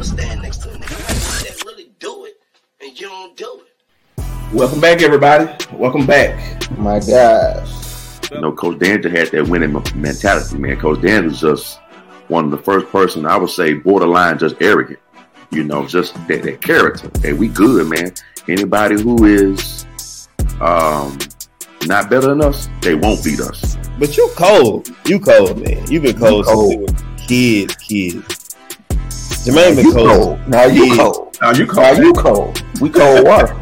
gonna stand next to a nigga that really do it, and you don't do it. Welcome back, everybody. Welcome back. My gosh. You know, Coach Danger had that winning mentality, man. Coach Danger was just one of the first person I would say borderline just arrogant. You know, just that, that character. Hey, we good, man. Anybody who is um not better than us, they won't beat us. But you cold. You cold, man. You've been cold, since we were kids, kids. Jermaine been You cold. cold. Now you Yeah. cold. Now you cold. Now you cold. We cold water.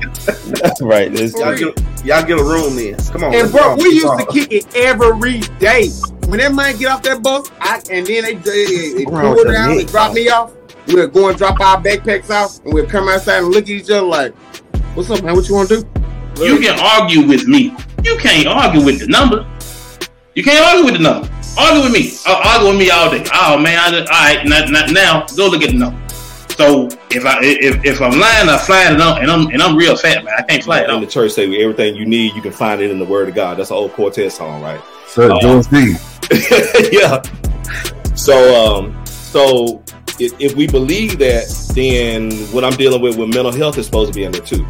That's right. Y'all, get, y'all get a room then. Come on. And bro, go. we used to kick it every day. When that man get off that bus, I, and then they, they, they, they pull it down and drop me off. We'll go and drop our backpacks off, and we'll come outside and look at each other like, "What's up, man? What you want to do?" You can argue with me. You can't argue with the number. You can't argue with the number. Argue with me. Uh, argue with me all day. Oh man, I just, all right, not, not now. Go look at the number. So if I if, if I'm lying, I fly it on, and I'm and I'm real fat, man. I can't fly it in the church say everything you need, you can find it in the Word of God. That's an old Cortez song, right? Sir, Uh, George D. yeah. So, um, so if, if we believe that, then what I'm dealing with with mental health is supposed to be in there too.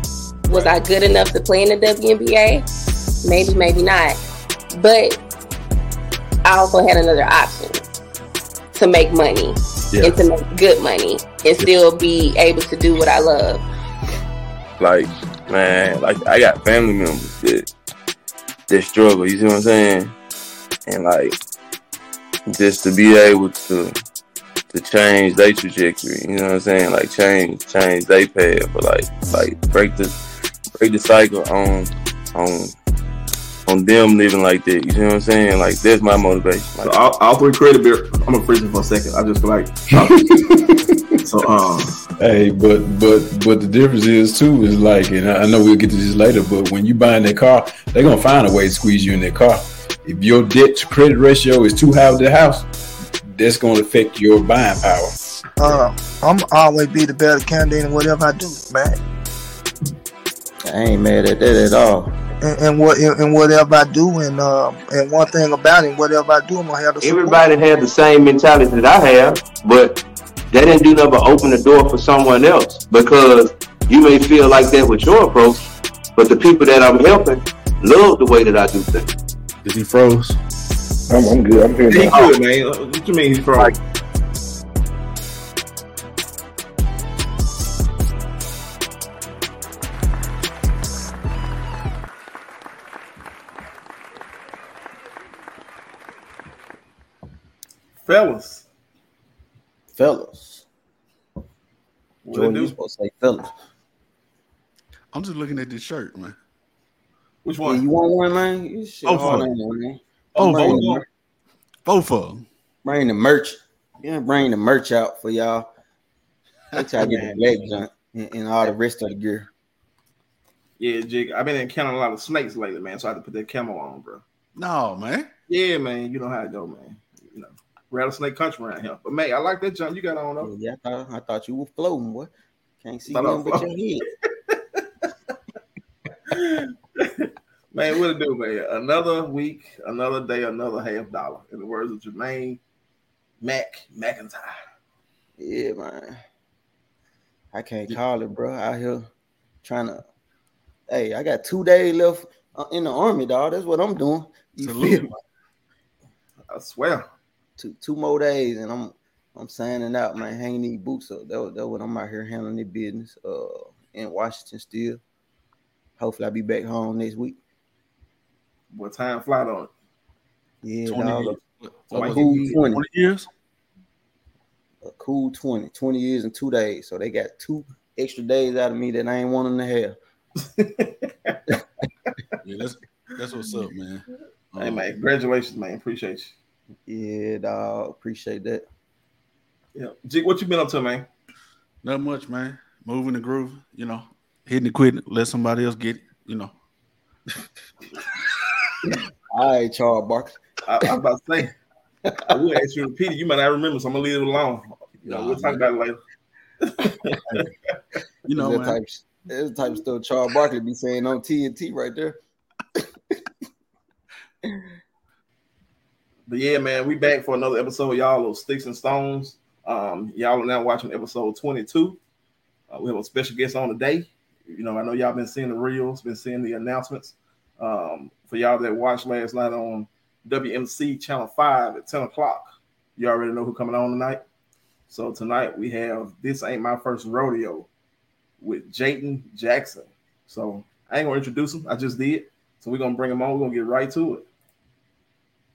Was I good enough to play in the WNBA? Maybe, maybe not. But I also had another option to make money and to make good money and still be able to do what I love. like man, like I got family members that that struggle. You see what I'm saying? And like just to be able to to change their trajectory. You know what I'm saying? Like change change their path, but like like break the break the cycle on on on them living like that. You see what I'm saying? Like that's my motivation. So Like, all, all three creative beer. I'm gonna freeze it for a second. I just feel like talking. so um, Hey, but but but the difference is too is like, and I I know we'll get to this later, but when you buying that car, they're gonna find a way to squeeze you in that car. If your debt to credit ratio is too high with the house, that's gonna affect your buying power. Uh, I'm always be the better candidate in whatever I do, man. I ain't mad at that at all. And, and what and whatever I do, and uh, and one thing about it, whatever I do, I'm gonna have the support. Everybody had the same mentality that I have, but that didn't do nothing but open the door for someone else because you may feel like that with your approach, but the people that I'm helping love the way that I do things. Is he froze? I'm, I'm good. I'm here. he now. good, man. What you mean he's from? Fellas, fellas. what Jordan, you supposed to say fellas. I'm just looking at this shirt, man. Which Yeah, one? you want one, man? You shit Both of on there, man. Oh, both, the, mer- both of them. bring the merch. Yeah, bring the merch out for y'all. They try to get the leg junk and, and all the rest of the gear. Yeah, Jig. I've been encountering a lot of snakes lately, man. So I had to put that camo on, bro. No, man. Yeah, man. You know how it go, man. You know, rattlesnake country around here. But man, I like that jump you got on though. Yeah, I thought, I thought you were floating, boy. Can't see nothing but your head. Man, what it do, man? Another week, another day, another half dollar. In the words of Jermaine Mac McIntyre. Yeah, man. I can't call it, bro. Out here trying to. Hey, I got two days left uh, in the army, dog. That's what I'm doing. You Salute. feel me? I swear. Two two more days, and I'm I'm signing out, man. Hanging these boots up. That that what I'm out here handling the business. Uh, in Washington still. Hopefully, I'll be back home next week. What time flight on it? Yeah, 20, dog. what, A what, cool 20. 20 years? A cool 20. 20 years and two days. So they got two extra days out of me that I ain't want them to have. Yeah, that's that's what's up, man. Hey Um, man, congratulations, man. Appreciate Yeah, dog. Appreciate that. Yeah. Jig, what you been up to, man? Not much, man. Moving the groove, you know, hitting the quitting, let somebody else get it, you know. All right, Charles Barkley. I, I was about to say, I will ask you to repeat it. You might not remember, so I'm gonna leave it alone. You know, Nah, we'll talk about it later. You know, that man. type, that's the type of stuff Charles Barkley be saying on TNT right there. But yeah, man, we back for another episode, y'all. Those sticks and stones. Um, y'all are now watching episode 22. Uh, we have a special guest on today. You know, I know y'all been seeing the reels, been seeing the announcements. Um, for y'all that watched last night on WMC Channel 5 at 10 o'clock, you already know who coming on tonight. So tonight we have This Ain't My First Rodeo with Jayden Jackson. So I ain't gonna introduce him, I just did. So we're gonna bring him on, we're gonna get right to it.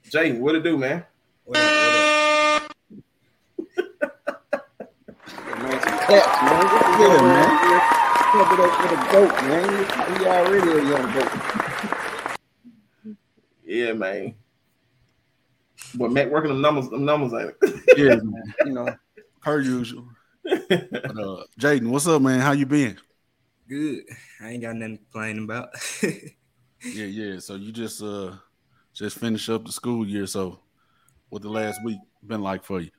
Jayden, what it do, man? Cats, man. Look man. Up with a goat, man. He already a young goat. Yeah, man. But Mac working the numbers, the numbers ain't it? Yeah, man. You know, Per usual. But, uh, Jayden, what's up, man? How you been? Good. I ain't got nothing to complain about. Yeah, yeah. So you just uh just finished up the school year. So what the last week been like for you?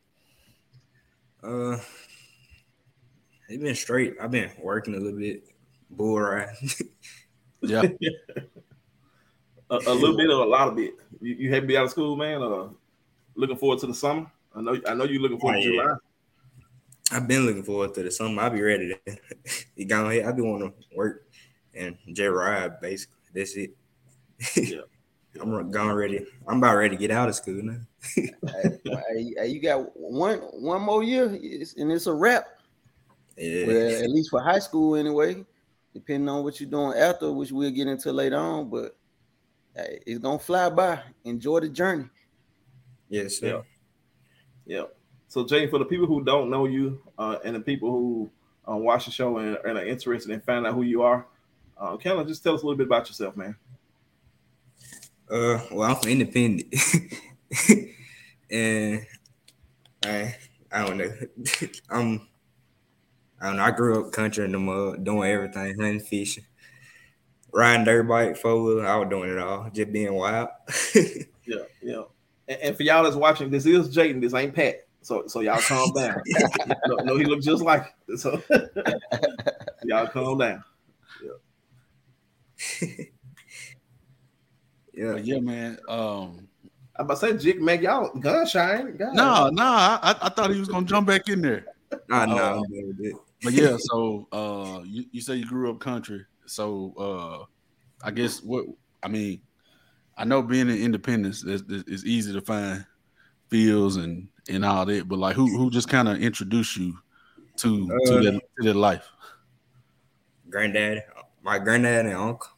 uh, it been straight. I've been working a little bit, bull ride. Yeah. a, a little bit or a lot of bit. You, you happy to be out of school, man? Uh, looking forward to the summer. I know, I know you're looking forward Oh, to yeah. July. I've been looking forward to the summer. I'll be ready to you go ahead. I've been wanting to work and J ride basically. That's it. Yeah. I'm gone ready. I'm about ready to get out of school now. hey, hey, hey, you got one one more year, and it's a wrap. Yeah. Well, at least for high school, anyway. Depending on what you're doing after, which we'll get into later on, but hey, it's gonna fly by. Enjoy the journey. Yes, Yeah. Yeah. So, Jay, for the people who don't know you uh, and the people who uh, watch the show and, and are interested in finding out who you are, uh, kind just tell us a little bit about yourself, man. Uh, well, I'm from Independent, and I, I don't know. I'm, I don't know. I grew up country in the mud, doing everything, hunting, fishing, riding dirt bike, four wheeler. I was doing it all, just being wild. Yeah, yeah. And, and for y'all that's watching, this is Jayden. This ain't Pat. So, so y'all calm down. no, no, he looks just like it. So, y'all calm down. yeah, But yeah, man. Um, I'm about to say, Jig, man, y'all gun shine. God. no, no, I, I thought he was gonna jump back in there. I know. Uh, I'm good with it. But yeah, so uh, you, you say you grew up country. So uh, I guess what I mean, I know being in Independence is, is easy to find fields and and all that. But like, who who just kind of introduced you to to Uh, that to that life? Granddad, my granddad and uncle,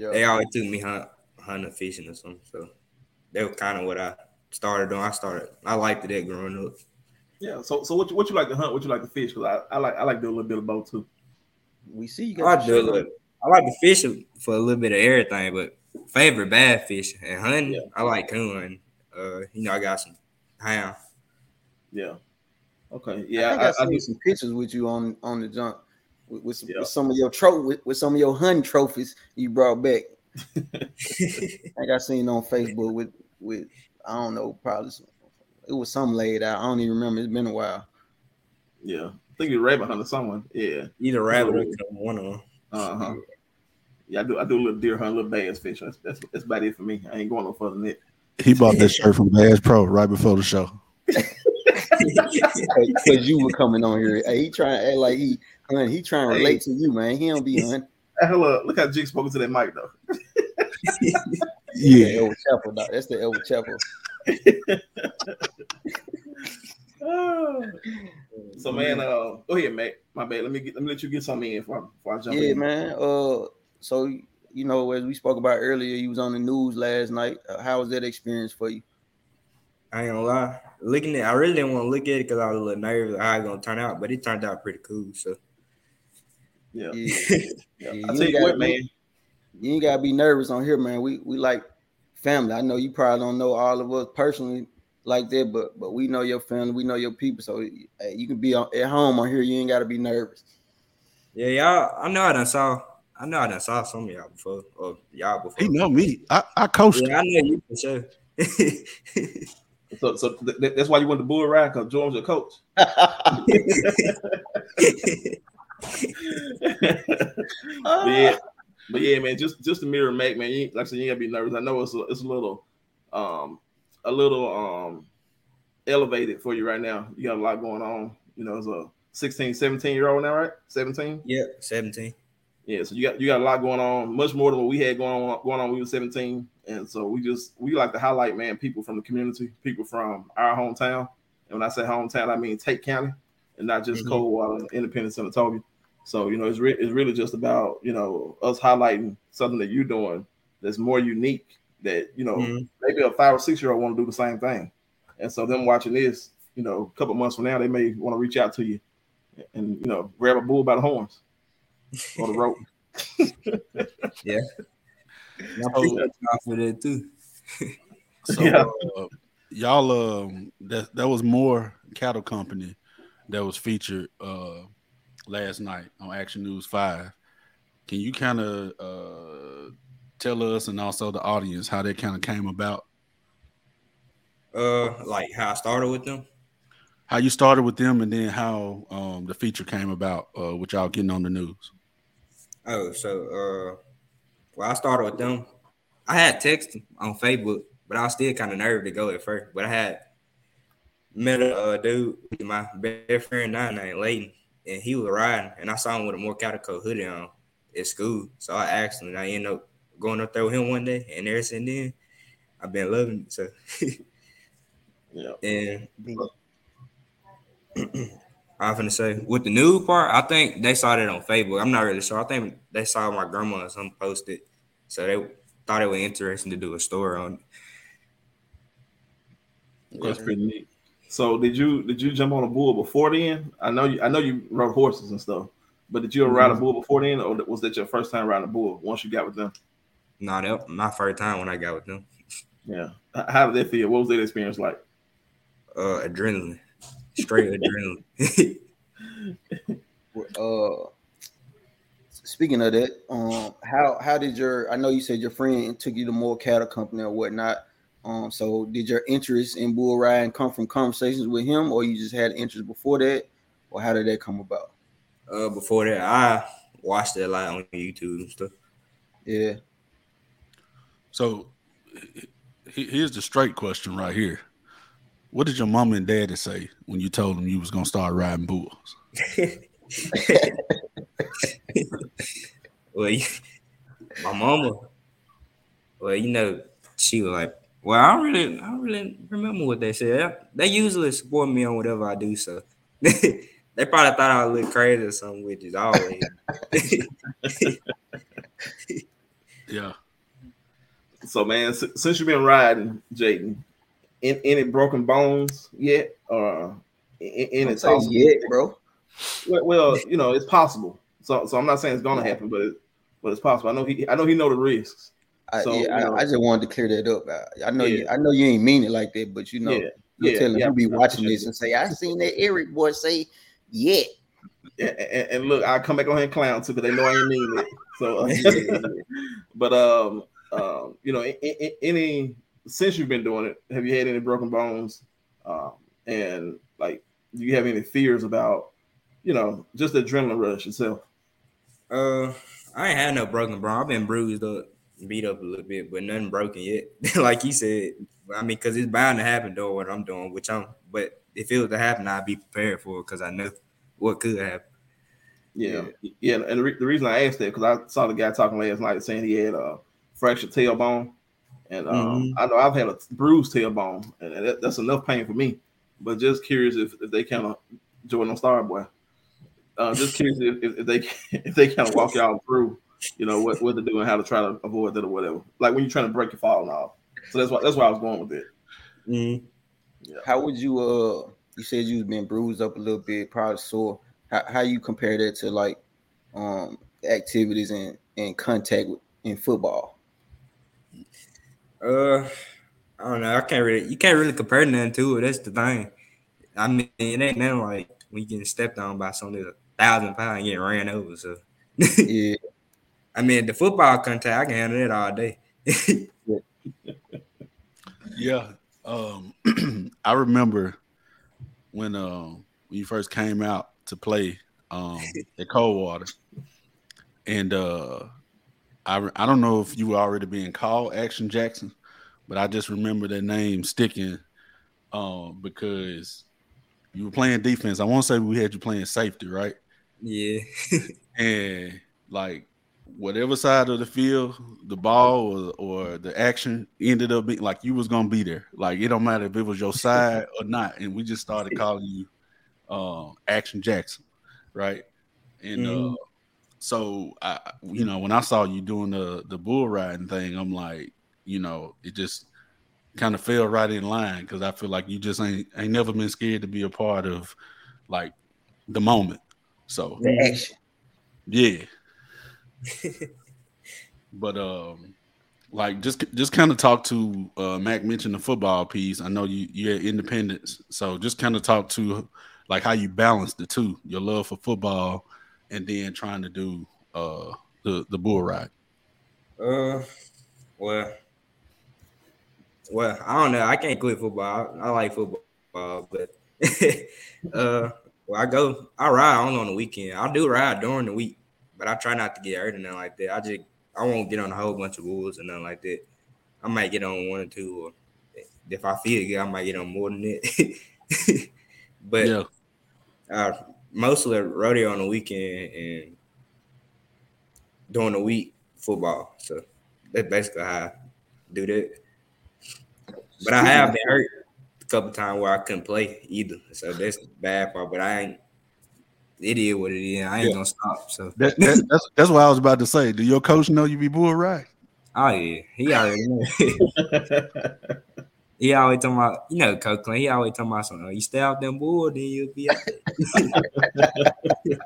Yeah. they always took me hunt, hunting, fishing, or something. So that was kind of what I started doing. I started. I liked it growing up. Yeah. So, so what you, what you like to hunt? What you like to fish? Because I, I like I like to do a little bit of both too. We see you I do a little, I like to fish for a little bit of everything, but favorite bad fish and hunting. I like coon. Uh, you know, I got some hound. Yeah. Okay. Yeah, Yeah. I think I, I, I do. some pictures with you on on the jump with, with, some, with some of your tro with, with some of your hunting trophies you brought back. I think I seen on Facebook with with I don't know probably some, it was some laid out. I don't even remember. It's been a while. Yeah. I think you're rabbit hunter someone. Yeah. Either rabbit or one of them. Uh huh. Yeah, I do. I do a little deer hunt, a little bass fish. That's that's, that's about it for me. I ain't going no further than that. He bought that shirt from Bass Pro right before the show. Because you were coming on here. Hey, he trying to act like he hun, he trying to relate to you, man. He don't be hunting. Hey, hello, look how Jig spoken to that mic though. Yeah, Elwood Chapel. dog. That's the Elwood Chapel. so man, uh, go ahead, Mac. My bad. Let me get, let me let you get something in before, I- before I jump Yeah, in. man. Uh, so you know, as we spoke about earlier, you was on the news last night. Uh, how was that experience for you? I ain't gonna lie. Looking at, I really didn't want to look at it because I was a little nervous how it gonna turn out, but it turned out pretty cool. So Yeah. Yeah, Yeah. Yeah, I you tell ain't you what, gotta be- man. You ain't gotta be nervous on here, man. We we like family. I know you probably don't know all of us personally like that, but but we know your family, we know your people. So hey, you can be on, at home on here. You ain't gotta be nervous. yeah, y'all. I know I done saw. I know I done saw some of y'all before, or y'all before. He know me. I, I coached. Yeah, I know you for sure. So so th- th- that's why you went to bull ride because Jordan's your coach. but yeah, but yeah, man, just just to mirror make, man. You, like I said, you ain't gotta be nervous. I know it's a, it's a little, um, a little, um, elevated for you right now. You got a lot going on. You know, as a 16, 17 year old now, right? 17? Yeah, 17. Yeah, so you got you got a lot going on, much more than what we had going on going on when we were 17. And so we just we like to highlight, man, people from the community, people from our hometown. And when I say hometown, I mean Tate County and not just Mhm. Coldwater, Independence, Senatobia. So you know, it's re- it's really just about you know us highlighting something that you're doing that's more unique. That you know Mhm. maybe a five or six year old want to do the same thing, and so them watching this, you know, a couple months from now, they may want to reach out to you and you know grab a bull by the horns or the rope. Yeah. I appreciate y'all for that too. So Yeah. uh, y'all um that that was more cattle company that was featured uh last night on Action News 5. Can you kind of uh tell us and also the audience how that kind of came about? Uh, like how I started with them. How you started with them and then how um the feature came about uh with y'all getting on the news. Oh, so uh, well, I started with them. I had texted on Facebook, but I was still kind of nervous to go at first. But I had met a uh, dude, my best friend now named Layton, and he was riding, and I saw him with a more calico hoodie on at school. So I asked him, and I ended up going up there with him one day, and ever since then, I've been loving it. So yeah, and I'm gonna say with the new part, I think they saw that on Facebook. I'm not really sure. I think they saw my grandma or something posted, so they thought it was interesting to do a story on it. That's pretty neat. So did you did you jump on a bull before then? I know you I know you rode horses and stuff, but did you ever ride a Mhm. bull before then, or was that your first time riding a bull once you got with them? No, that was my first time when I got with them. Yeah. How did that feel? What was that experience like? Uh, adrenaline, straight adrenaline. uh speaking of that um how how did your i know you said your friend took you to more cattle company or whatnot um so did your interest in bull riding come from conversations with him or you just had interest before that or how did that come about uh, before that, I watched it a lot on YouTube and stuff. yeah So here's the straight question right here. What did your mom and daddy say when you told them you was gonna start riding bulls? well, you- my mama, well, you know, she was like, well, I don't really, I don't really remember what they said. They usually support me on whatever I do, so they probably thought I look crazy or something, which is always. Yeah. So man, since you've been riding, Jayden, in, any broken bones yet, or in, in Don't it say yet, bro. Well, well, you know, it's possible. So, so I'm not saying it's gonna happen, but it, but it's possible. I know he, I know he know the risks. I, So, yeah, you know- I, I just wanted to clear that up. I, I know you. I know you ain't mean it like that, but you know, Yeah, you yeah, telling yeah, you be watching this and say, "I seen that Eric boy say, yeah." And, and, and look, I come back on here and clown too, because they know I ain't mean it. So, uh, but um, um, you know, a- a- a- any since you've been doing it, have you had any broken bones? Um, and like, do you have any fears about, you know, just the adrenaline rush itself? Uh, I ain't had no broken bone. I've been bruised up, beat up a little bit, but nothing broken yet. like you said, I mean, because it's bound to happen doing what I'm doing, which I'm. But if it was to happen, I'd be prepared for it because I know what could happen. Yeah, yeah. And the, re- the reason I asked that because I saw the guy talking last night saying he had a fractured tailbone, and um, Mhm. I know I've had a bruised tailbone, and that, that's enough pain for me. But just curious if, if they kind of Jordan Star boy, uh, just curious if, if, if they if they kind of walk y'all through, you know, what what to do and how to try to avoid that or whatever. Like when you're trying to break your fall and all. So that's why that's why I was going with it. Mm-hmm. How would you? Uh, you said you've been bruised up a little bit, probably sore. How, how you compare that to like um activities and and contact with, in football? Uh, I don't know. I can't really. You can't really compare nothing to it. That's the thing. I mean, it ain't nothing like when you getting stepped on by somebody that's a thousand pounds and getting ran over. So yeah. I mean, the football contact, I can handle it all day. Yeah. Um, I remember when um when you first came out to play um at Coldwater, and uh I I don't know if you were already being called Action Jackson, but I just remember that name sticking um, because you were playing defense. I won't say we had you playing safety, right? Yeah. and like whatever side of the field the ball or, or the action ended up being like you was gonna be there. Like it don't matter if it was your side or not. And we just started calling you uh, Action Jackson, right? And Mhm. uh, so I, you know, when I saw you doing the the bull riding thing, I'm like, you know, it just kind of fell right in line because I feel like you just ain't ain't never been scared to be a part of like the moment. So The action. yeah. But um like just just kind of talk to uh Mac mentioned the football piece. I know you you're independence. So just kind of talk to like how you balance the two, your love for football and then trying to do uh the the bull ride. Uh, well, well, I don't know. I can't quit football. I, I like football, but uh, well, I go, I ride on on the weekend. I do ride during the week, but I try not to get hurt and nothing like that. I just, I won't get on a whole bunch of rules and nothing like that. I might get on one or two, or if I feel good, I might get on more than that. but Yeah. uh, mostly rodeo on the weekend and during the week football. So that's basically how I do that. But I have been hurt a couple times where I couldn't play either. So that's the bad part. But I ain't. It is what it is. I ain't Yeah. gonna stop. So That, that, that's that's what I was about to say. Do your coach know you be bull ride? oh yeah, he already know. he always talking about you know Copeland. He always talking about something. You stay out them bull, then you'll be. Yeah.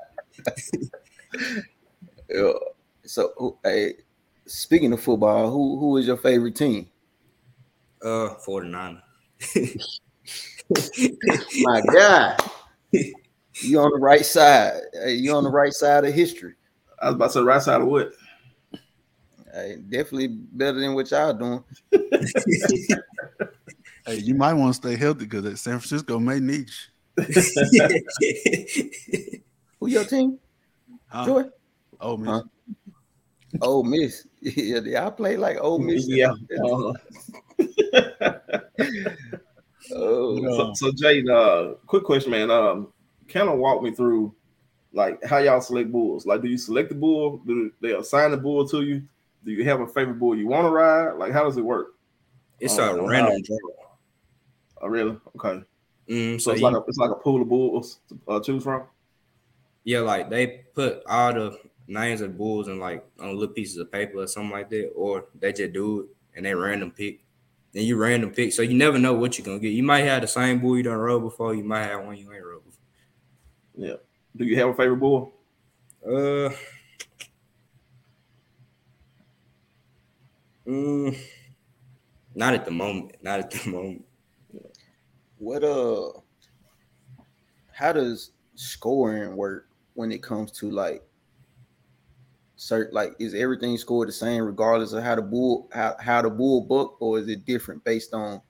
So, hey, speaking of football, who who is your favorite team? Uh, 49. My God, you on the right side. Hey, you on the right side of history. I was about to say right side of what? Hey, definitely better than what y'all doing. Hey, you might want to stay healthy because that San Francisco may need you. Who your team? Huh? Joy? Oh man. Huh? Oh Miss. Yeah, y'all play like Ole Miss. Yeah. Uh-huh. Oh, So, so Jade, uh, quick question, man. Um, kind of walk me through like how y'all select bulls. Like, do you select the bull? Do they assign the bull to you? Do you have a favorite bull you want to ride? Like, how does it work? It's Oh, a random draw. Oh, really? Okay. Mm, So, so it's you- like a it's like a pool of bulls to uh, choose from. Yeah, like they put all the names of bulls in like on little pieces of paper or something like that, or they just do it and they random pick. Then you random pick, so you never know what you're gonna get. You might have the same bull you done rode before. You might have one you ain't rode before. Yeah. Do you have a favorite bull? Uh, mm, not at the moment. Not at the moment. what uh how does scoring work when it comes to like certain like is everything scored the same regardless of how the bull how, how the bull book or is it different based on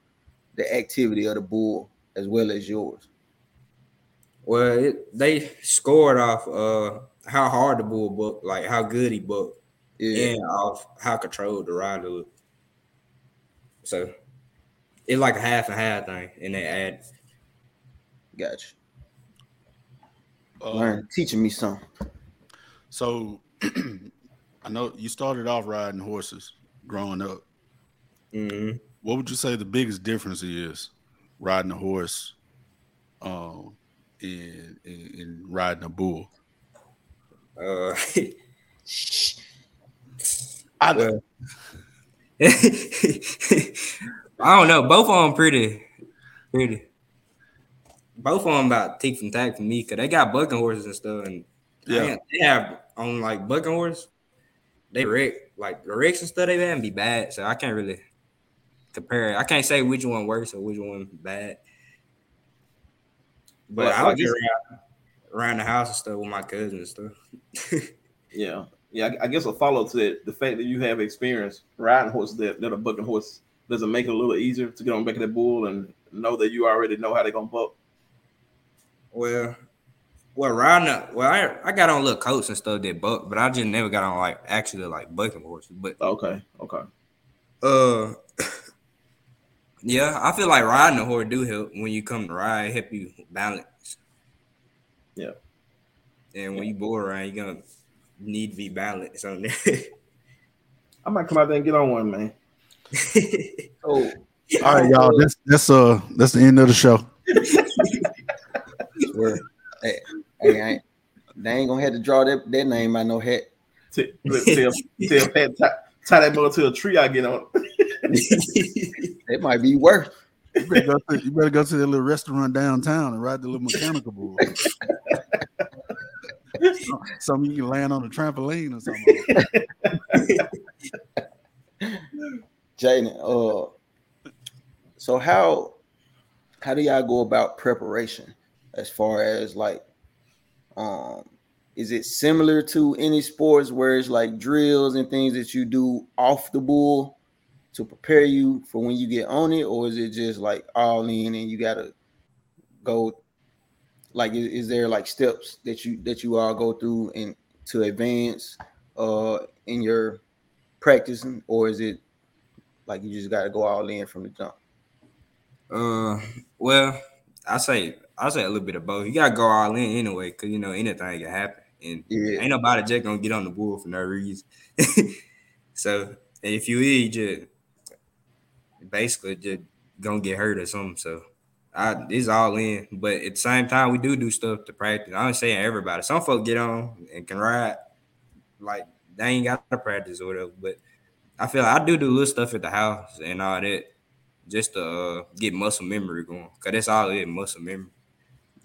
the activity of the bull as well as yours Well, it, they scored off uh how hard the bull booked, like how good he booked, Yeah. and off how controlled the rider looked. So it's like a half and half thing, and they add. Gotcha. Uh, Learn teaching me something. So I know you started off riding horses growing up. Mhm. What would you say the biggest difference is riding a horse um and, and, and riding a bull? Uh, I well, I don't know. Both of them pretty, pretty. Both of them about teeth and tack for me because they got bucking horses and stuff, and Yeah. they have on like bucking horse. They wreck like the wrecks and stuff they have be bad, so I can't really compare. I can't say which one worse or which one bad. But Well, I I would just ride around the house and stuff with my cousins and stuff. Yeah. Yeah, I- I guess a follow to that, the fact that you have experience riding horses that, that are bucking horses, does it make it a little easier to get on the back of that bull and know that you already know how they're gonna buck? Well, well, riding up. Well, I, I got on little coats and stuff that buck, but I just never got on like actually like bucking horses. But okay, okay. Uh, Yeah, I feel like riding a horse do help when you come to ride, help you balance. Yeah. And when you board around, you're gonna need to be balanced on there. I might come out there and get on one, man. oh, All right, y'all. That's that's uh that's the end of the show. Hey, hey, I ain't, they ain't gonna have to draw that, that name out no hat. Tell, tell, tell Pat tie, tie that mother to a tree. I get on. it might be worse. You better, go to, you better go to that little restaurant downtown and ride the little mechanical bull. Something you can land on a trampoline or something. Jayden, uh, so how how do y'all go about preparation as far as like um is it similar to any sports where it's like drills and things that you do off the bull to prepare you for when you get on it, or is it just like all in and you gotta go like is, is there like steps that you that you all go through and to advance uh in your practicing, or is it like you just gotta go all in from the jump? Uh, well, I say I say a little bit of both. You gotta go all in anyway, cause you know anything can happen, and Yeah. ain't nobody just gonna get on the bull for no reason. so if you is, you just basically just gonna get hurt or something. So I it's all in, but at the same time we do do stuff to practice. I'm saying everybody. Some folks get on and can ride, like they ain't got to practice or whatever. But I feel like I do do little stuff at the house and all that just to uh, get muscle memory going. Cause that's all it muscle memory.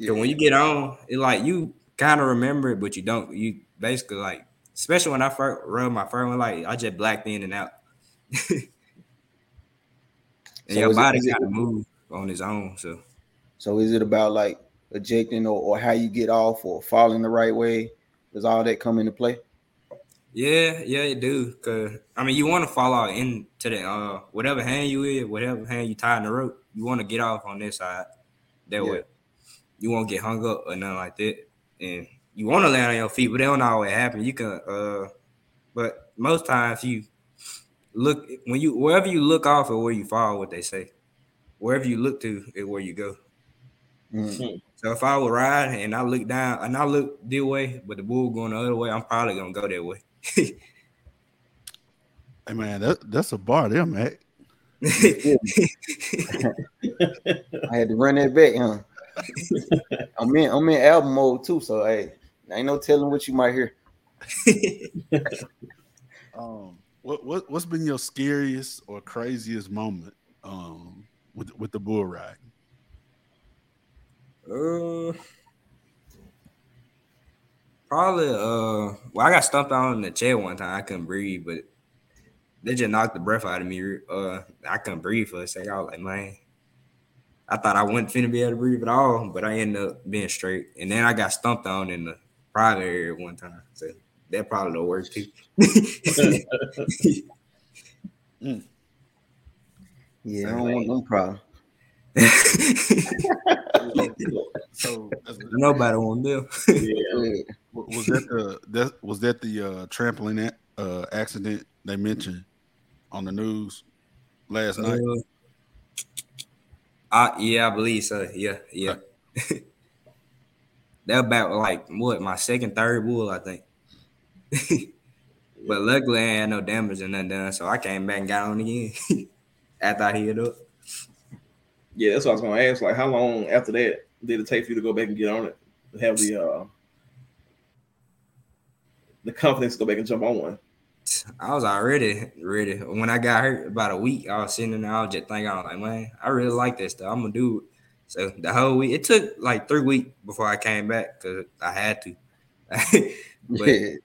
So when you get on, it like you kind of remember it, but you don't. You basically like, especially when I first run my first one, like I just blacked in and out. and So your body it- kind move on its own. So So is it about like ejecting or, or how you get off or falling the right way? Does all that come into play? yeah, yeah, it do. Cause I mean, you want to fall out into the uh whatever hand you in, whatever hand you tie in the rope, you want to get off on this side. That Yeah. way, you won't get hung up or nothing like that. And you want to land on your feet, but that don't always happen. You can, uh, but most times you look when you wherever you look off or where you fall. What they say, wherever you look to is where you go. Mm. So if I would ride and I look down and I look this way, but the bull going the other way, I'm probably gonna go that way. Hey man, that, that's a bar there, man. I had to run that back, huh? I'm in I'm in album mode too, so hey, ain't no telling what you might hear. Um, what what what's been your scariest or craziest moment um with with the bull ride? Uh, probably. Uh, well, I got stumped out in the chair one time. I couldn't breathe, but they just knocked the breath out of me. Uh, I couldn't breathe for a second. I was like, man, I thought I wasn't finna be able to breathe at all, but I ended up being straight. And then I got stumped on in the private area one time. So that probably the worst too. Yeah, I don't want no problem. So Nobody want them. wa- was that the that was that the uh trampoline a- uh accident they mentioned on the news last night? Uh, I, yeah, I believe so. Yeah, yeah. that about like what my second, third bull, I think. but luckily, I had no damage and nothing done, so I came back and got on again after I hit up. Yeah, that's what I was gonna ask. Like, how long after that did it take for you to go back and get on it? Have the uh the confidence to go back and jump on one. I was already ready. When I got hurt about a week, I was sitting there, I was just thinking, I was like, man, I really like this stuff. I'm gonna do it. So the whole week, it took like three weeks before I came back because I had to. but Yeah.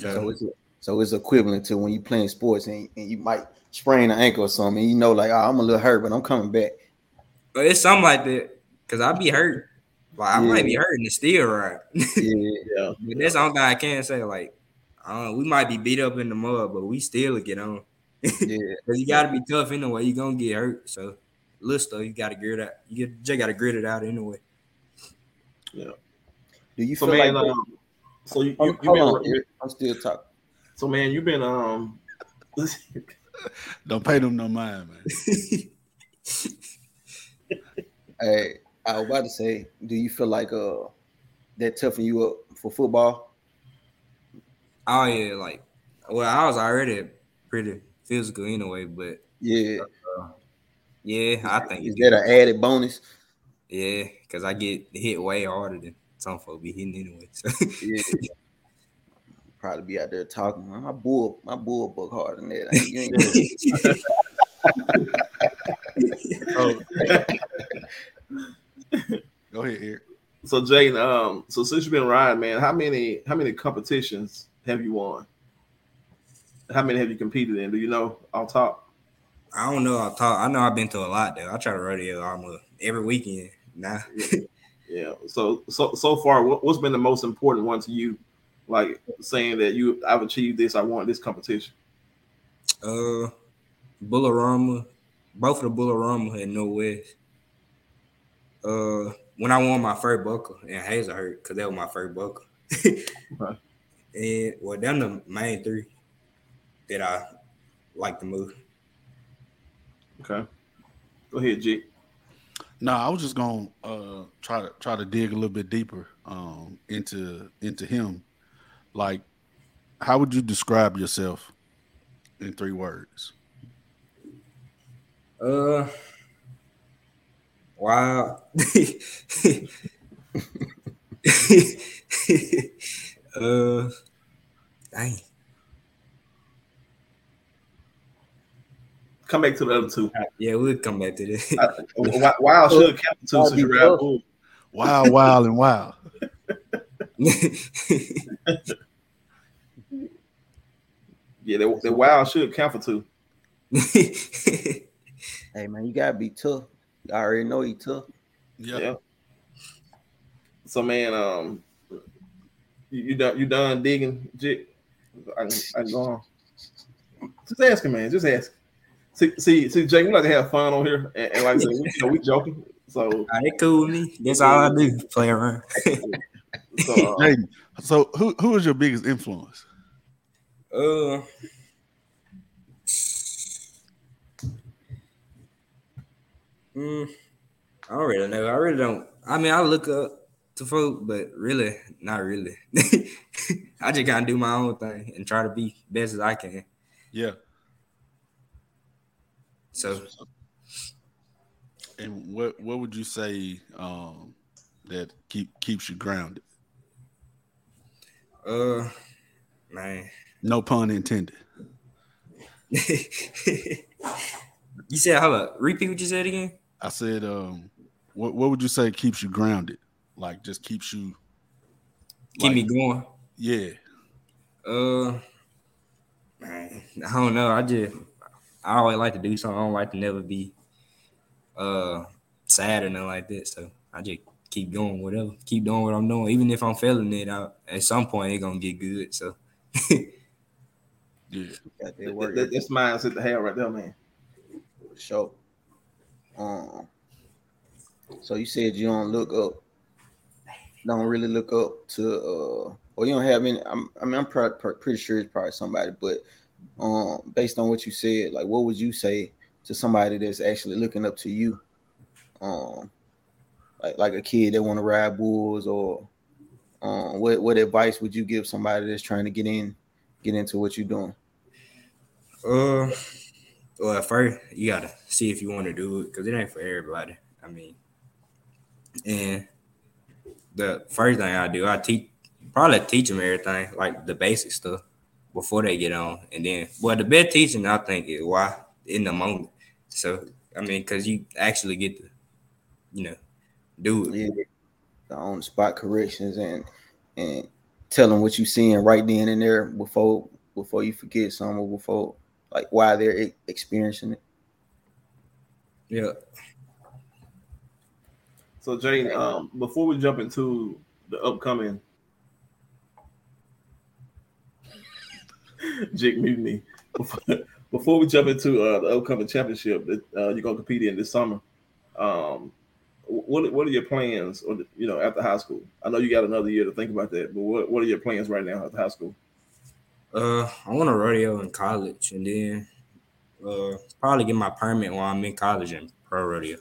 So it's so it's equivalent to when you playing sports and, and you might sprain an ankle or something. And you know, like oh, I'm a little hurt, but I'm coming back. But it's something like that because I be hurt. Like I might be hurting and still right. Yeah, yeah. But that's the only thing I can't say. Like, uh, we might be beat up in the mud, but we still get on. yeah. Cause you gotta be tough anyway. You are gonna get hurt. So little stuff you gotta grit out. You get, just gotta grit it out anyway. Yeah. Do you So feel man, like? um, so you, you, you hold been on, I'm still talking. so man, you've been um Don't pay them no mind, man. Hey, I was about to say, do you feel like uh that toughen you up for football? Oh yeah, like well, I was already pretty physical anyway, but Yeah. uh, yeah, I think Is it that an added bonus? Yeah, because I get hit way harder than some folks be hitting anyway. So Yeah. Probably be out there talking. My bull, my bull book harder than that. Ain't- you ain't- Go ahead, Eric. So Jayden, um, so since you've been riding, man, how many how many competitions have you won? How many have you competed in? Do you know on top? I don't know. I'll talk. I know I've been to a lot though. I try to rodeo almost every weekend now. Yeah. So so so far, what, what's been the most important one to you? Like saying that you I've achieved this, I want this competition. Uh, Bullarama, both of the Bullarama and No West. Uh, when I won my first buckle and Hazlehurst because that was my first buckle. And well, them the main three that I like the most. Okay. Go ahead, G. No, I was just gonna uh, try to try to dig a little bit deeper um, into into him. Like, how would you describe yourself in three words? Uh, wow. uh, dang. Come back to the other two. Yeah, we'll come back to this. Why, why I should count the two since you ride bull. Wild, wild, and wild. Yeah, the, the wild should count for two. hey man, you gotta be tough. You already know he tough. Yeah. So man, um, you, you done you done digging, Jig? I, I can go on. Just ask him, man. Just ask. See, see, see, Jake. We like to have fun on here, and, and like I said, we, you know, we joking. So Nah, they cool me. That's all I do. Play around. So, uh, Jayden, so who who is your biggest influence? Uh, mm, I don't really know. I really don't. I mean, I look up to folk, but really, not really. I just gotta do my own thing and try to be best as I can. Yeah. So, And what what would you say um, that keep keeps you grounded? uh, man, No pun intended. you said, hold up, repeat what you said again. I said, um, what what would you say keeps you grounded? Like just keeps you Keep me going. Yeah. Uh, man, I don't know. I just I always like to do something. I don't like to never be uh sad or nothing like that. So I just keep going, whatever. Keep doing what I'm doing, even if I'm failing it out. At some point, it's gonna get good. So yeah, Got that that, work that, that's mindset to have right there, man. for sure. Um, so you said you don't look up, don't really look up to, uh, or you don't have any. I'm, I mean, I'm pro- pro- pretty sure it's probably somebody, but um, based on what you said, like, what would you say to somebody that's actually looking up to you? Um, like like a kid that want to ride bulls, or um, what what advice would you give somebody that's trying to get in, get into what you're doing? Uh, well, at first you gotta see if you want to do it because it ain't for everybody. I mean, and the first thing I do, I teach probably teach them everything like the basic stuff before they get on, and then well, the best teaching I think is why in the moment. So I mean, because you actually get to, you know, do it. Yeah, the on spot corrections and and tell them what you're seeing right then and there before before you forget something or before like why they're experiencing it. Yeah. So Jane, um, before we jump into the upcoming Jig Mutiny, before, before we jump into uh, the upcoming championship that uh, you're gonna compete in this summer, um, what what are your plans? Or you know, after high school? I know you got another year to think about that, but what what are your plans right now after high school? Uh, I want to rodeo in college, and then uh, probably get my permit while I'm in college in pro rodeo.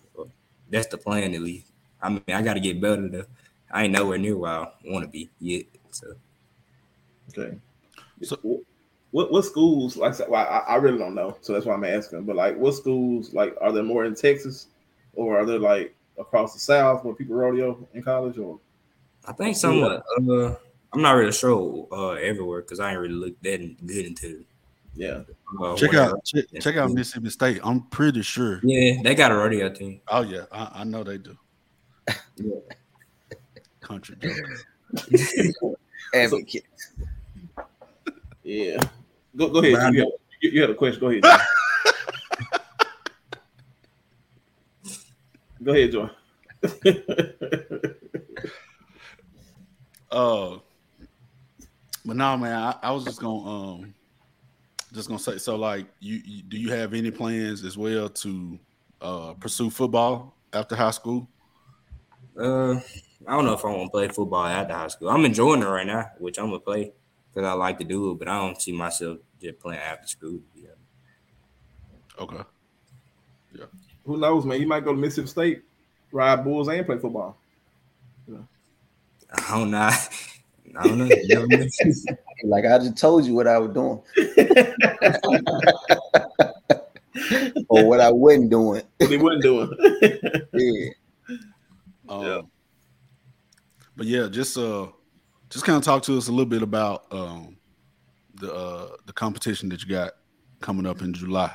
That's the plan at least. I mean, I got to get better though. I ain't nowhere near where I want to be yet. So, okay. So, what what schools? Like I well, I, I really don't know, so that's why I'm asking. But like, what schools? Like, are there more in Texas, or are there like across the South where people rodeo in college? Or I think somewhat. Uh, I'm not really sure uh, everywhere because I ain't really looked that good into. Yeah. Uh, check where- out check, check out Mississippi State. I'm pretty sure. Yeah, they got a rodeo team. Oh yeah, I, I know they do. Country jokers. Advocate. Yeah. Go go ahead. You, know- had, you, you had a question. Go ahead. Go ahead, Joy. Uh, but no, man, I, I was just gonna um, just gonna say. So, like, you, you do you have any plans as well to uh pursue football after high school? Uh, I don't know if I want to play football after high school. I'm enjoying it right now, which I'm gonna play because I like to do it. But I don't see myself just playing after school. Yeah. Okay. Yeah. Who knows, man? You might go to Mississippi State, ride bulls, and play football. I don't know. I don't know. You never know. like I just told you what I was doing. or what I wasn't doing. What he wasn't doing. yeah. Um, But yeah, just uh, just kind of talk to us a little bit about um the uh the competition that you got coming up in July.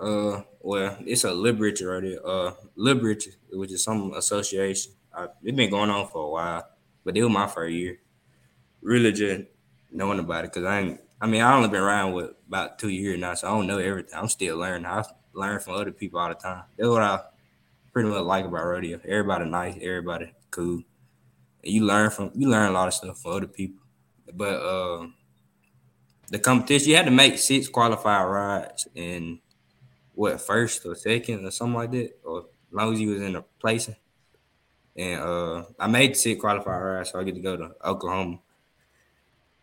Uh, well, it's a Liberty right. Uh, Liberty, which is some association. I, it's been going on for a while, but it was my first year. Really, just knowing about it because I ain't. I mean, I only been around with about two years now, so I don't know everything. I'm still learning. I learn from other people all the time. That's what I pretty much like about rodeo. Everybody nice, everybody cool. You learn from you learn a lot of stuff from other people. But um, the competition, you had to make six qualified rides in what first or second or something like that, or as long as you was in a placing. And uh, I made six qualified rides, so I get to go to Oklahoma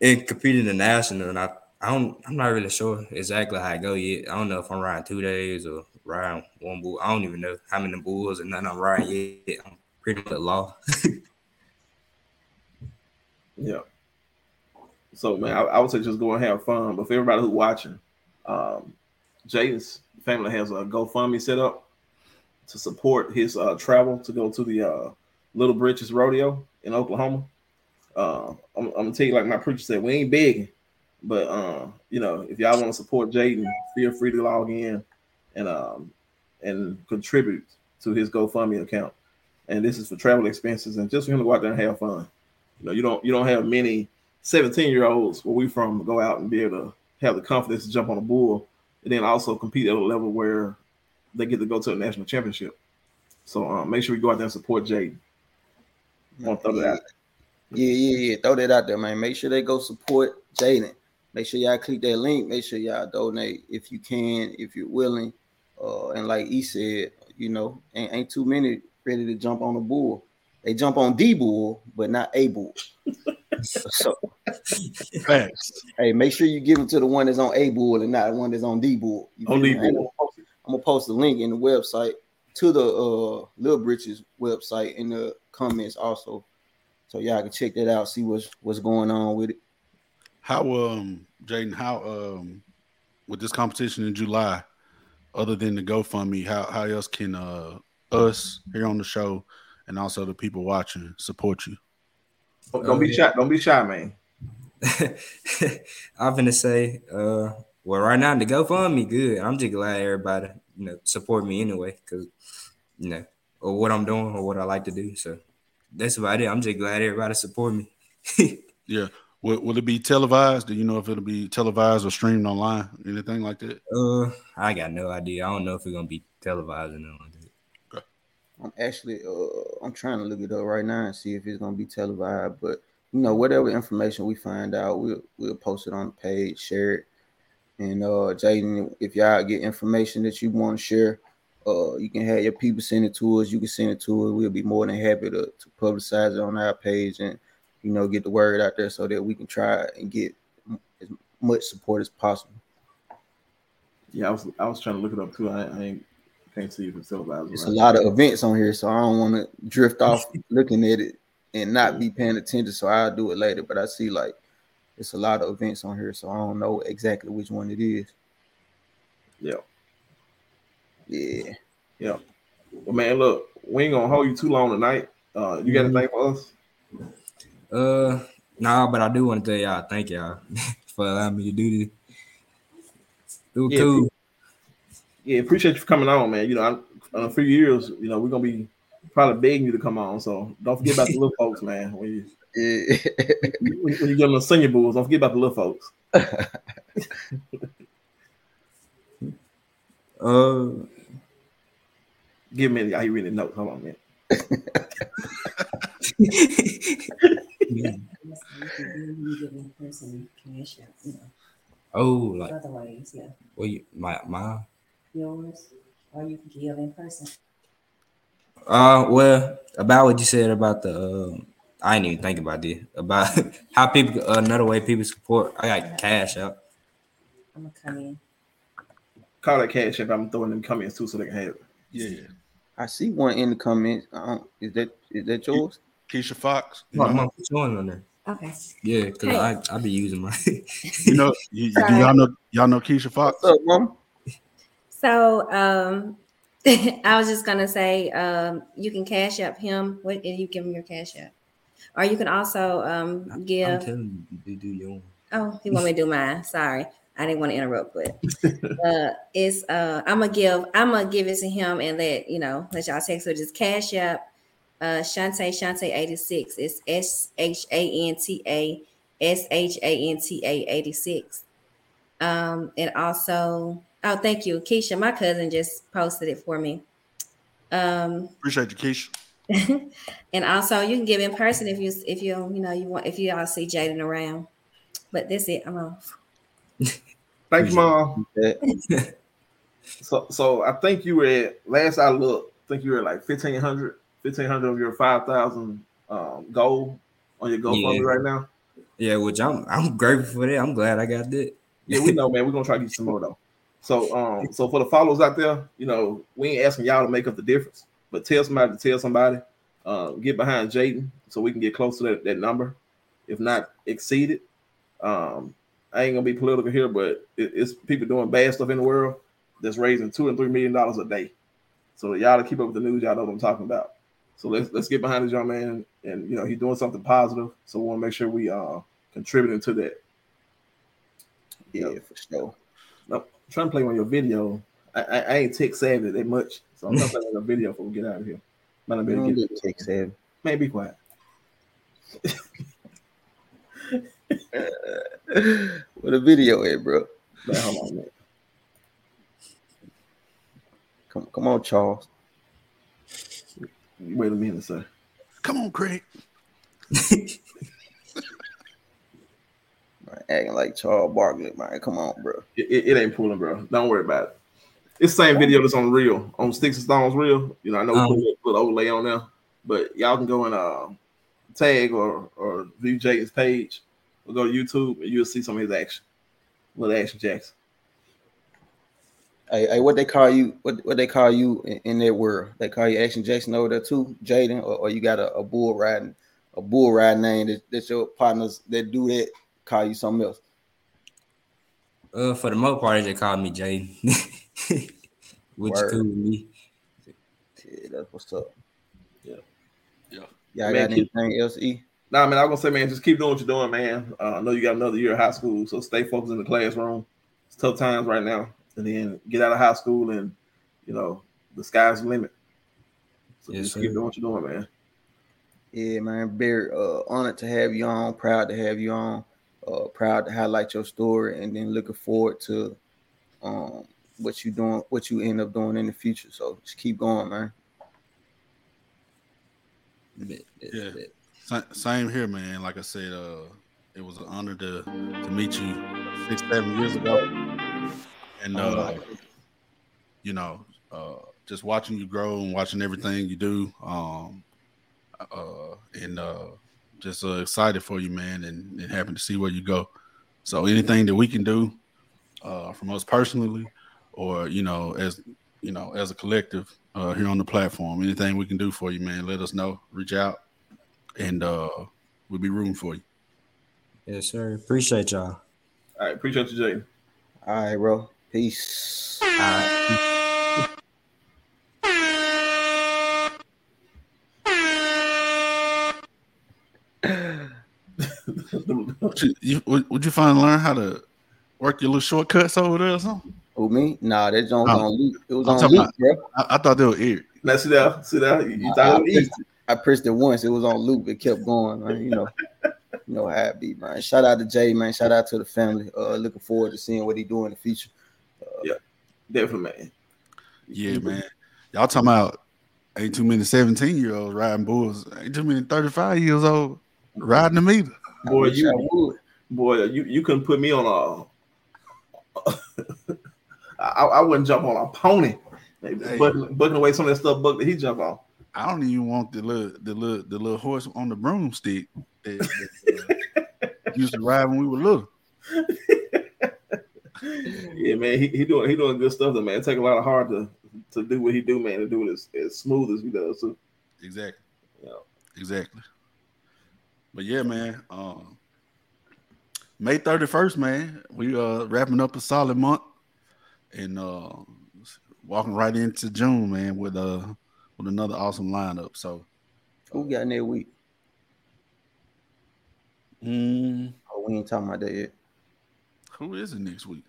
and compete in the national. And I, I don't, I'm not really sure exactly how I go yet. I don't know if I'm riding two days or riding one bull. I don't even know how many bulls and nothing I'm riding yet. I'm pretty much lost. Yeah. So man, I, I would say just go and have fun. But for everybody who's watching, um, Jayden's family has a GoFundMe set up to support his uh, travel to go to the uh, Little Britches Rodeo in Oklahoma. Uh, I'm, I'm gonna tell you, like my preacher said, we ain't begging, but uh, you know, if y'all want to support Jayden, feel free to log in and um and contribute to his GoFundMe account. And this is for travel expenses and just for him to go out there and have fun. You know, you don't you don't have many 17 year olds where we from go out and be able to have the confidence to jump on a bull and then also compete at a level where they get to go to a national championship. So um, make sure you go out there and support Jayden. I want to throw that. Yeah, yeah, yeah. Throw that out there, man. Make sure they go support Jayden. Make sure y'all click that link. Make sure y'all donate if you can, if you're willing. Uh, and like he said, you know, ain't, ain't too many ready to jump on a bull. They jump on D Bull, but not a bull. so, hey, make sure you give them to the one that's on a bull and not the one that's on D Bull. You On feel the me? I'm bull. gonna post- I'm gonna post the link in the website to the uh Little Britches website in the comments also, so y'all can check that out, see what's what's going on with it. How um Jayden, how um with this competition in July, other than the GoFundMe, how how else can uh us here on the show and also the people watching support you? Don't, don't be shy. Don't be shy, man. I'm gonna say, uh, well, right now the GoFundMe good. I'm just glad everybody, you know, support me anyway, because you know, or what I'm doing or what I like to do. So that's about it. I'm just glad everybody support me. Yeah. Will, will it be televised? Do you know if it'll be televised or streamed online? Anything like that? Uh, I got no idea. I don't know if it's gonna be televised or not. I'm actually uh I'm trying to look it up right now and see if it's gonna be televised, but you know, whatever information we find out, we'll we'll post it on the page, share it. And uh Jayden, if y'all get information that you want to share, uh you can have your people send it to us, you can send it to us. We'll be more than happy to, to publicize it on our page and you know get the word out there so that we can try and get as much support as possible. Yeah, I was I was trying to look it up too. I, I ain't can't see if it's televised. It's right. a lot of events on here, so I don't want to drift off looking at it and not be paying attention. So I'll do it later. But I see like it's a lot of events on here, so I don't know exactly which one it is. Yeah. Yeah. Yeah. Well, man, look, we ain't gonna hold you too long tonight. Uh, you got anything for us? Uh, nah, but I do want to tell y'all, thank y'all for allowing me to do this. It was Yeah, cool. Yeah, appreciate you for coming on, man. You know, I, in a few years, you know, we're gonna be probably begging you to come on. So don't forget about the little folks, man. When you Yeah. when, when you get them the senior bulls, don't forget about the little folks. Uh, Give me how you reading the. Hold on, man. oh, like Other ways, yeah. well, you, my my Yours, or you can give in person. Uh, well, about what you said about the, um, I didn't even think about this. About how people, uh, another way people support. I got cash out. I'm gonna come in. Call that cash app. I'm throwing them comments too, so they can have it. Yeah. I see one in the comments. I is that is that yours? Keisha Fox. You What, I'm know, gonna put yours on there. Okay. Yeah, because Hey. I I be using my. you know, you, do y'all know y'all know Keisha Fox? What's up, mom? So um I was just gonna say um you can cash up him what and you give him your cash up, Or you can also um I'm give telling you, you do your own. oh he want me to do mine. Sorry. I didn't want to interrupt, but uh it's uh I'm gonna give I'm gonna give it to him and let you know let y'all text so just cash up uh Shante Shante 86. It's S H A N T A S H A N T A 86. Um, and also, oh, thank you, Keisha. My cousin just posted it for me. Um, Appreciate you, Keisha. and also you can give in person if you if you you know you want if you all see Jayden around. But that's it. I'm off. Thank you, mom. so, so I think you were at last I looked. I think you were at like 1500, 1500 of your five thousand um, goal on your GoFundMe Yeah. right now. Yeah, which I'm I'm grateful for that. I'm glad I got that. Yeah, we know, man. We're gonna try to get some more though. So, um, so for the followers out there, you know, we ain't asking y'all to make up the difference, but tell somebody to tell somebody. Uh, get behind Jayden so we can get close to that, that number, if not exceed it. Um, I ain't gonna be political here, but it, it's people doing bad stuff in the world that's raising two and three million dollars a day. So y'all to keep up with the news, y'all know what I'm talking about. So let's let's get behind this young man, and you know he's doing something positive. So we want to make sure we uh contributing to that. Yeah, for sure. Nope. I'm trying to play on your video. I, I, I ain't tech savvy that much, so I'm trying to play on a video before we get out of here. Might not be You able don't to get get tech savvy. Man, be quiet. What a video at, bro. Man, hold on, man. Come, come on, Charles. Wait a minute, sir. Come on, Craig. Man, acting like Charles Barkley, man. Come on, bro. It, it, it ain't pulling, bro. Don't worry about it. It's the same video that's on Real, on Sticks and Stones Real. You know, I know we Um. put, a- put overlay on there, but y'all can go and uh, tag or or view Jayden's page or go to YouTube and you'll see some of his action. Little action Jackson. Hey, hey, what they call you? What what they call you in, in their world? They call you Action Jackson over there too, Jayden, or, or you got a, a bull riding, a bull riding name that, that your partners that do that call you something else. Uh, for the most part, they just call me Jayden, which is cool with me. Yeah, that's what's up. Yeah. Yeah. Y'all Man, got keep- anything else? E? Nah, man, I'm gonna say, man, just keep doing what you're doing, man. Uh, I know you got another year of high school, so stay focused in the classroom. It's tough times right now, and then get out of high school, and you know the sky's the limit. So Yes, just sir. keep doing what you're doing, man. Yeah, man. Very uh, honored to have you on. Proud to have you on. Uh, proud to highlight your story, and then looking forward to um what you doing, what you end up doing in the future. So just keep going, man. Yeah. Sa- Same here, man. Like I said, uh, it was an honor to to meet you six, seven years ago, and uh, you know, uh, just watching you grow and watching everything you do, um, uh, and uh, just uh, excited for you, man, and, and happy to see where you go. So anything that we can do uh, from us personally, or you know, as you know, as a collective uh, here on the platform, anything we can do for you, man, let us know. Reach out, and uh, we'll be rooting for you. Yes, sir. Appreciate y'all. All right, appreciate you, Jay. All right, bro. Peace. All right. Would you, you, would, would you finally learn how to work your little shortcuts over there or something? Who me? Nah, that joint was Oh. on loop. It was I'm on talking loop, about- bro. I, I thought they were Eric. Now sit down, sit down. You, you I, thought I it was easy. pressed, I pressed it once. It was on loop. It kept going, man. You know, you know how it be, man. Shout out to Jay, man. Shout out to the family. Uh, looking forward to seeing what he do in the future. yeah, definitely, man. Yeah, man. Y'all talking about ain't too many 17 year olds riding bulls. Ain't too many 35 years old riding the meter. Boy, wish I you would. boy, you you couldn't put me on a. I, I wouldn't jump on a pony, Hey. bucking, bucking away some of that stuff. Buck that he jump on. I don't even want the little the little the little horse on the broomstick that, that, uh, used to ride when we were little. Yeah, man, he, he doing he doing good stuff, though, man. It take a lot of hard to to do what he do, man. To do it as, as smooth as he does. too. Exactly. Yeah. Exactly. But yeah, man. Um, May 31st, man. We uh wrapping up a solid month and uh walking right into June, man, with uh with another awesome lineup. So Who got in that week? mm, Oh, we ain't talking about that yet. who is it next week?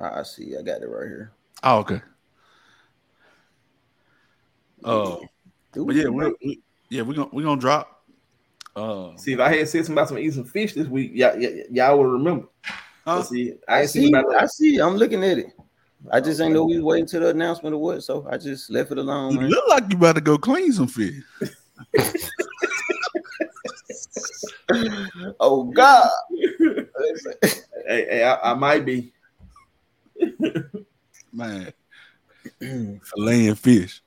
I I see. I got it right here. Oh, okay. Oh, Dude, but yeah, we, we yeah, we're gonna we're gonna drop. Uh, See, if I had said something about some eating some fish this week, y'all, y'all, y'all would remember. Huh? See, I I ain't see. I see. I'm looking at it. I just ain't know we was waiting till the announcement of what, so I just left it alone. you Man. look like you about to go clean some fish. oh God! Hey, hey I, I might be. man. Filleting fish.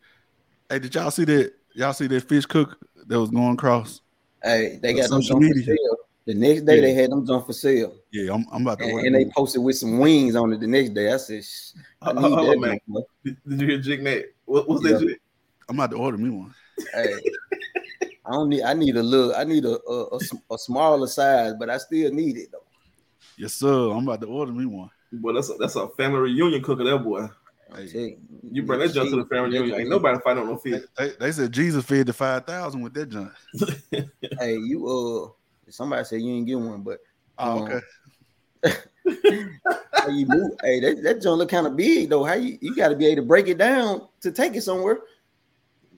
Hey, did y'all see that? Y'all see that fish cook that was going across? Hey, they got them social junk for media. sale. The next day they had them junk for sale, Yeah, I'm, I'm about to and, order. and they posted with some wings on it the next day. I said, "Shh, I need Hold on, that." man. junk. Did, did you hear Jig Nate? What, what's Yeah. that? Jig? I'm about to order me one. Hey, I don't need. I need a little. I need a a, a, a smaller size, but I still need it though. Yes, sir. I'm about to order me one. Boy, that's a, that's a family reunion cooker, that boy. Hey, You bring that junk to the family reunion. Ain't nobody fighting on no fish. they, they said Jesus fed the five thousand with that junk. Hey, you uh, somebody said you ain't get one, but Oh, um, okay. how you move? Hey, that, that junk look kind of big though. How you you got to be able to break it down to take it somewhere.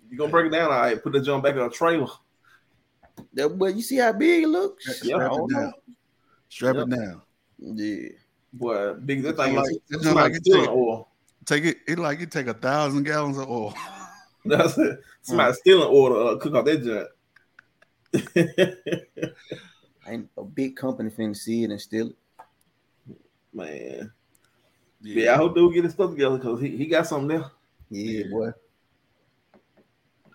You gonna break it down? All right, put the junk back in a trailer. That, but you see how big it looks. I Strap don't it down. Strap it down. Yeah. Boy, big that It's thing like- is it's somebody like it stealing oil. Take it. It like it take a thousand gallons of oil. That's it. Somebody stealing oil to uh, cook off that junk. Ain't a big company finna see it and steal it. Man. Yeah. I hope dude get his stuff together because he, he got something there. Yeah, boy.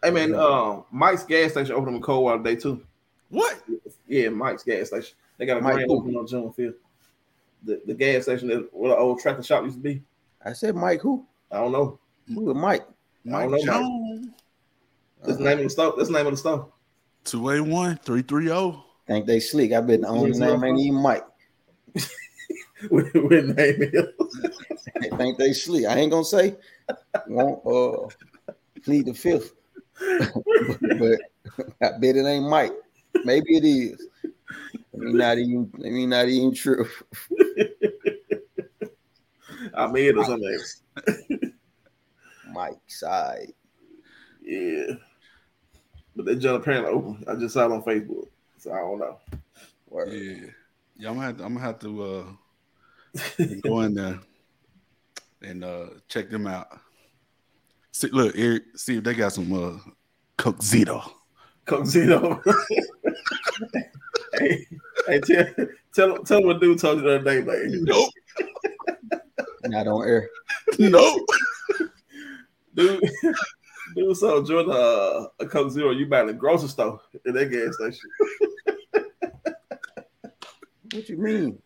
Hey man, um, Mike's gas station opened in Coldwater today too. What? Yeah, Mike's gas station. They got a Mike grand who? opening on June fifth. The the gas station that where the old tractor shop used to be. I said Mike who? I don't know. Who is Mike? I Mike don't know. Mike. Jones. That's the name of the store. That's the name of the store. 281 330. Think they slick. I bet the only Where's name ain't even Mike. What what name is? I think they slick. I ain't gonna say. Won't uh plead the fifth. but I bet it ain't Mike. Maybe it is. Let me not even let me not even true. I made it or something. Mike side. Yeah. But that junk apparently open. I just saw it on Facebook. So I don't know. Word. Yeah. Yeah, I'm gonna have to, I'm gonna have to uh go in there and uh check them out. See, look, Eric, see if they got some uh Coke Zito. Coke Zito. hey, hey, tell, tell, tell them what dude told you the other day, man. Nope. Not on air. Nope. Dude, dude so Jordan uh, a Coke Zero you buy in the grocery store in that gas station. What you mean?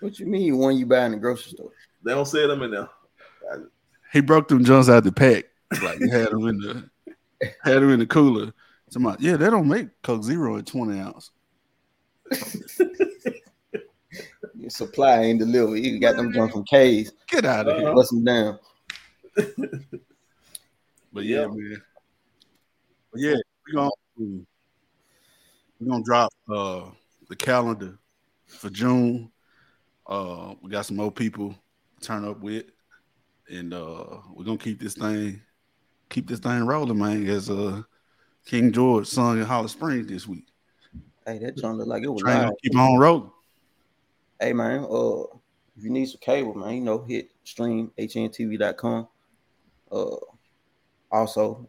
What you mean one you buy in the grocery store? They don't sell them in there. He broke them Jones out the pack. Like he had them in the had them in the cooler. Somebody, yeah, they don't make Coke Zero at 20 ounce. Your supply ain't delivered. You got them junk from K's. Get out of here. Bust them down. But yeah, man. But yeah, we're gonna we're gonna drop uh the calendar for June. Uh we got some more people to turn up with, and uh we're gonna keep this thing keep this thing rolling, man, as uh King George sung in Holly Springs this week. Hey, that junk look like it was Trying to keep on rolling. Hey man, uh if you need some cable, man, you know, hit stream hntv.com. Uh also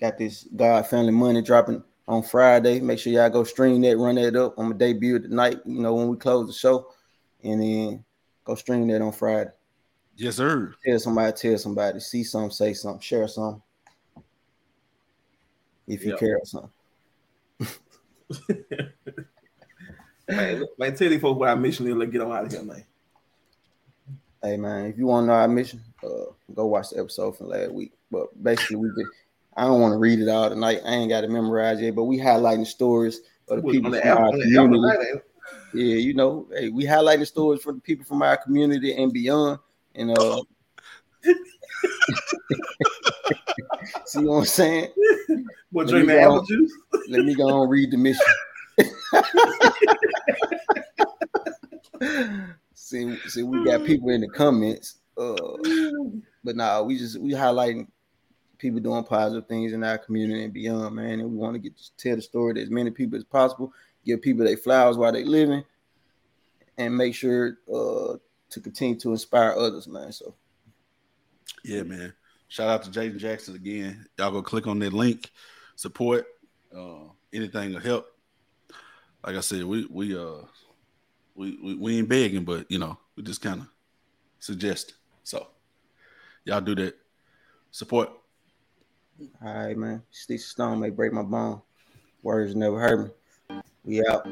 got this God Family Money dropping on Friday. Make sure y'all go stream that, run that up. I'm gonna debut tonight, you know, when we close the show, and then go stream that on Friday. Yes, sir. Tell somebody, tell somebody, see something, say something, share something. If you Yep. care or something. Man, man, tell these folks what our mission is. Let's get on out of here, man. Hey man, if you want to know our mission, uh, go watch the episode from last week. But basically, we did. I don't want to read it all tonight. I ain't got to memorize it, but we highlighting stories of the people on from our on community. tonight, ain't it? Yeah, you know, hey, we highlighting stories for the people from our community and beyond. And uh, see what I'm saying? What, drink that apple juice? Let me go and read the mission. see, see, we got people in the comments. Uh, but nah, we just we highlighting people doing positive things in our community and beyond, man. And we want to get to tell the story to as many people as possible, give people their flowers while they living, and make sure uh to continue to inspire others, man. So Yeah, man. Shout out to Jayden Jackson again. Y'all go click on that link, support. Uh, anything will help. Like I said, we we uh we we, we ain't begging, but you know, we just kind of suggest. So y'all do that. Support. all right, man. And stone may break my bone. Words never hurt me. We out.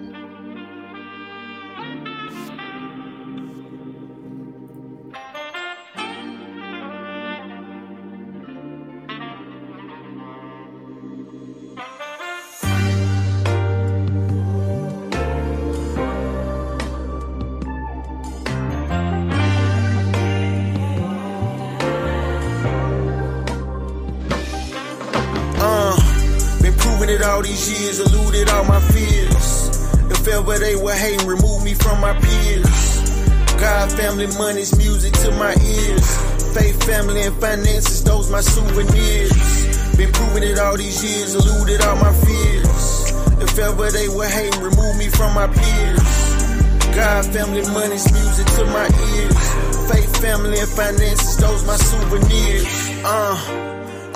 All these years, eluded all my fears. If ever they were hating, remove me from my peers. God, family, money's music to my ears. Faith, family, and finances, those my souvenirs. Been proving it all these years, eluded all my fears. If ever they were hating, remove me from my peers. God, family, money's music to my ears. Faith, family, and finances, those my souvenirs. Uh.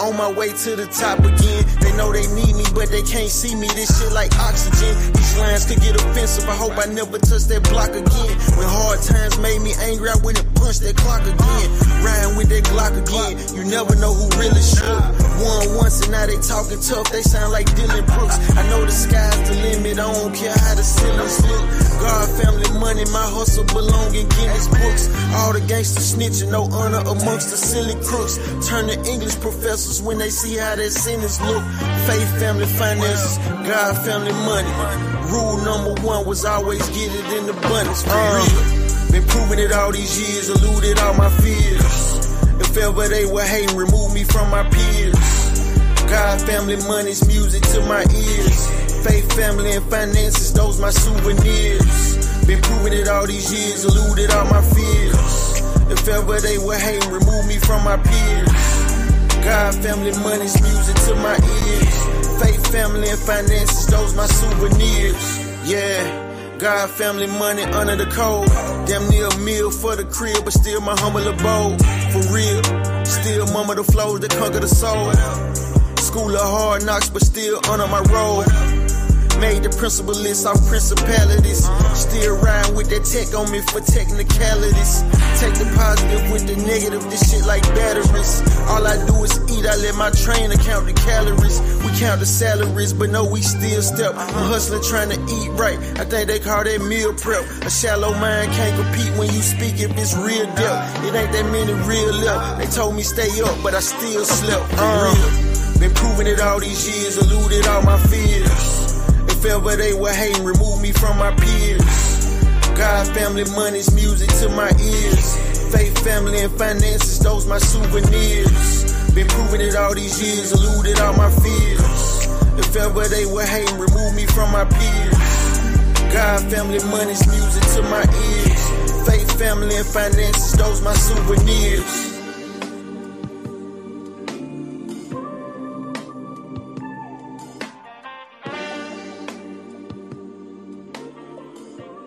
On my way to the top again. They know they need me, but they can't see me. This shit like oxygen. These lines could get offensive. I hope I never touch that block again. When hard times made me angry, I went and punched that clock again. Riding with that Glock again. You never know who really should. Won once and now they talking tough. They sound like Dillon Brooks. I know the sky's the limit. I don't care how the ceilings look. God, family, money, my hustle belong in Guinness books. All the gangsters snitching, no honor amongst the silly crooks. Turn to English professors when they see how their sentence look. Faith, family, finances, God, family, money. Rule number one was always get it in abundance. Uh, been proving it all these years, eluded all my fears. If ever they were hating, remove me from my peers. God, family, money's music to my ears. Faith, family, and finances, those my souvenirs. Been proving it all these years, eluded all my fears. If ever they were hating, remove me from my peers. God, family, money's music to my ears. Faith, family, and finances, those my souvenirs. Yeah. God, family, money under the code. Damn near a meal for the crib, but still my humble abode. For real, still mama the flows that conquer the soul. School of hard knocks, but still honor my road. Made the principal list off principalities. Still riding with that tech on me for technicalities. Take the positive with the negative, this shit like batteries. All I do is eat, I let my trainer count the calories. We count the salaries, but no, we still step. I'm hustling trying to eat right. I think they call that meal prep. A shallow mind can't compete when you speak if it's real depth. It ain't that many real left. They told me stay up, but I still slept. Uh, been proving it all these years, eluded all my fears. If ever they were hating, remove me from my peers. God, family, money's music to my ears. Faith, family, and finances, those my souvenirs. Been proving it all these years, eluded all my fears. If ever they were hating, remove me from my peers. God, family, money's music to my ears. Faith, family, and finances, those my souvenirs.